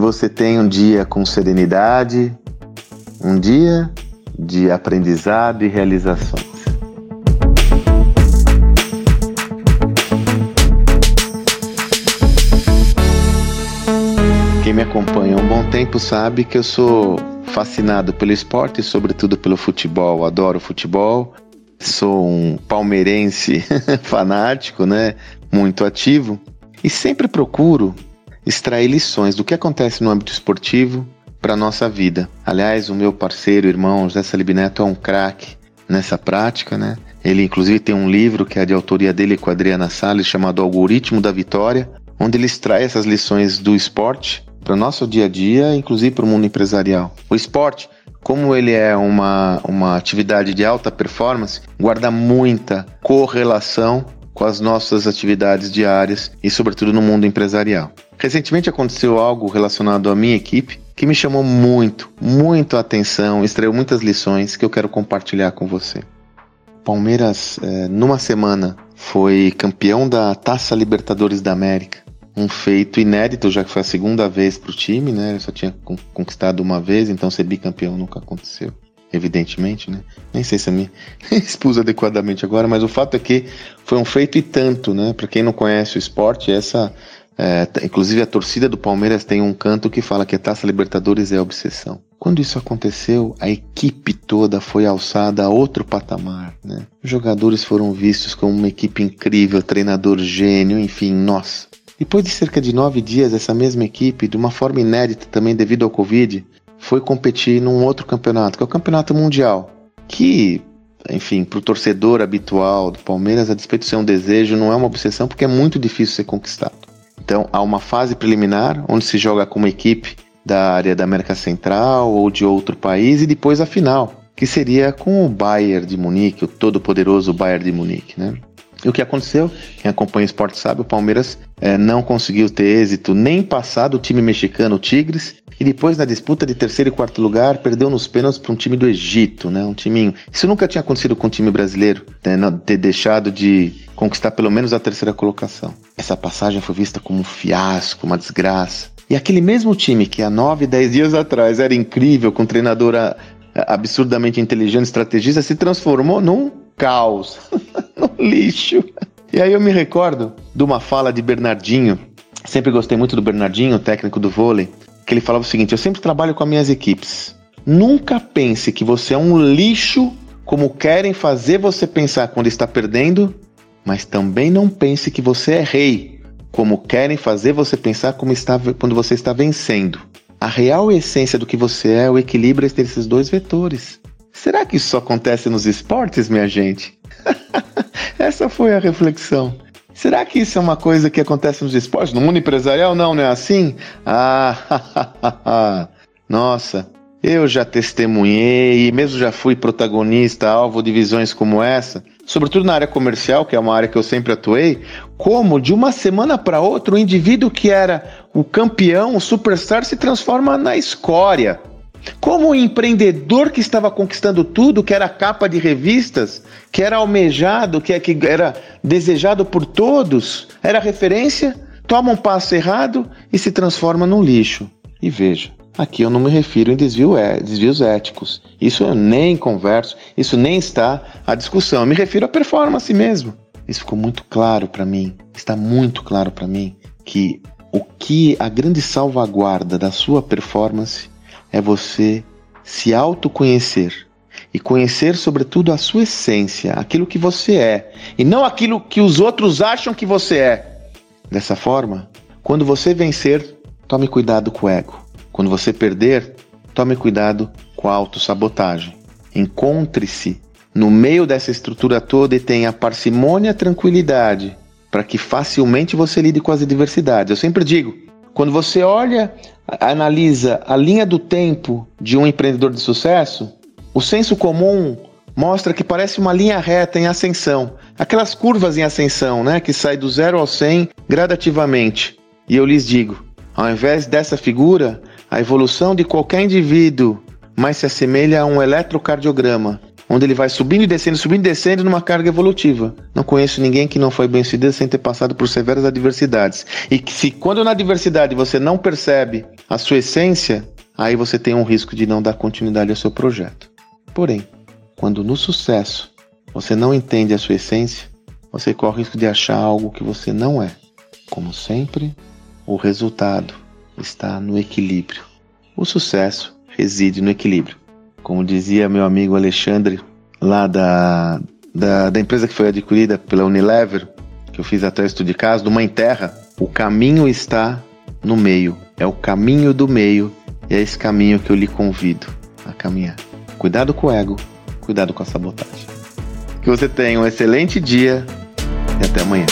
você tenha um dia com serenidade, um dia de aprendizado e realizações. Quem me acompanha há um bom tempo sabe que eu sou fascinado pelo esporte, sobretudo pelo futebol. Adoro futebol. Sou um palmeirense fanático, né? Muito ativo e sempre procuro extrair lições do que acontece no âmbito esportivo para nossa vida. Aliás, o meu parceiro, irmão José Salib Neto é um craque nessa prática, né? Ele inclusive tem um livro que é de autoria dele com a Adriana Salles chamado Algoritmo da Vitória, onde ele extrai essas lições do esporte para o nosso dia a dia, inclusive para o mundo empresarial. O esporte, como ele é uma, uma atividade de alta performance, guarda muita correlação com as nossas atividades diárias e, sobretudo, no mundo empresarial. Recentemente aconteceu algo relacionado à minha equipe que me chamou muito, muito a atenção, extraiu muitas lições que eu quero compartilhar com você. Palmeiras, é, numa semana, foi campeão da Taça Libertadores da América. Um feito inédito, já que foi a segunda vez para o time, né? Ele só tinha conquistado uma vez, então ser bicampeão nunca aconteceu evidentemente, né? Nem sei se eu me expus adequadamente agora, mas o fato é que foi um feito e tanto, né? Para quem não conhece o esporte, essa, é, inclusive a torcida do Palmeiras tem um canto que fala que a Taça Libertadores é obsessão. Quando isso aconteceu, a equipe toda foi alçada a outro patamar, né? Os jogadores foram vistos como uma equipe incrível, treinador gênio, enfim, nossa. Depois de cerca de nove dias, essa mesma equipe, de uma forma inédita também devido ao Covid, foi competir num outro campeonato, que é o Campeonato Mundial, que, enfim, para o torcedor habitual do Palmeiras, a despeito de ser um desejo, não é uma obsessão, porque é muito difícil ser conquistado. Então, há uma fase preliminar, onde se joga com uma equipe da área da América Central ou de outro país, e depois a final, que seria com o Bayern de Munique, o todo-poderoso Bayern de Munique, né? E o que aconteceu? Quem acompanha o esporte sabe, o Palmeiras é, não conseguiu ter êxito nem passar do time mexicano, o Tigres, e depois na disputa de terceiro e quarto lugar perdeu nos pênaltis para um time do Egito, né? Um timinho. Isso nunca tinha acontecido com um time brasileiro, né? ter deixado de conquistar pelo menos a terceira colocação. Essa passagem foi vista como um fiasco, uma desgraça. E aquele mesmo time que há nove, dez dias atrás era incrível, com um treinador absurdamente inteligente, estrategista, se transformou num caos, num lixo. E aí eu me recordo de uma fala de Bernardinho. Sempre gostei muito do Bernardinho, técnico do vôlei que ele falava o seguinte: eu sempre trabalho com as minhas equipes. Nunca pense que você é um lixo como querem fazer você pensar quando está perdendo, mas também não pense que você é rei, como querem fazer você pensar está, quando você está vencendo. A real essência do que você é é o equilíbrio entre esses dois vetores. Será que isso só acontece nos esportes, minha gente? Essa foi a reflexão. Será que isso é uma coisa que acontece nos esportes? No mundo empresarial, não, não é assim? Ah, nossa, eu já testemunhei e mesmo já fui protagonista, alvo de visões como essa, sobretudo na área comercial, que é uma área que eu sempre atuei, como de uma semana para outra o indivíduo que era o campeão, o superstar, se transforma na escória. Como o empreendedor que estava conquistando tudo, que era capa de revistas, que era almejado, que, que era desejado por todos, era referência, toma um passo errado e se transforma num lixo. E veja, aqui eu não me refiro em desvio é, desvios éticos. Isso eu nem converso, isso nem está à discussão. Eu me refiro à performance mesmo. Isso ficou muito claro para mim, está muito claro para mim que o que a grande salvaguarda da sua performance é você se autoconhecer e conhecer, sobretudo, a sua essência, aquilo que você é, e não aquilo que os outros acham que você é. Dessa forma, quando você vencer, tome cuidado com o ego. Quando você perder, tome cuidado com a autossabotagem. Encontre-se no meio dessa estrutura toda e tenha parcimônia e tranquilidade para que facilmente você lide com as adversidades. Eu sempre digo, quando você olha, analisa a linha do tempo de um empreendedor de sucesso, o senso comum mostra que parece uma linha reta em ascensão. Aquelas curvas em ascensão, né, que sai do zero ao 100 gradativamente. E eu lhes digo, ao invés dessa figura, a evolução de qualquer indivíduo mais se assemelha a um eletrocardiograma, onde ele vai subindo e descendo, subindo e descendo numa carga evolutiva. Não conheço ninguém que não foi bem sucedido sem ter passado por severas adversidades. E que se quando na adversidade você não percebe a sua essência, aí você tem um risco de não dar continuidade ao seu projeto. Porém, quando no sucesso você não entende a sua essência, você corre o risco de achar algo que você não é. Como sempre, o resultado está no equilíbrio. O sucesso reside no equilíbrio. Como dizia meu amigo Alexandre, lá da, da, da empresa que foi adquirida pela Unilever, que eu fiz até o estudo de caso, do Mãe Terra, o caminho está no meio. É o caminho do meio e é esse caminho que eu lhe convido a caminhar. Cuidado com o ego, cuidado com a sabotagem. Que você tenha um excelente dia e até amanhã.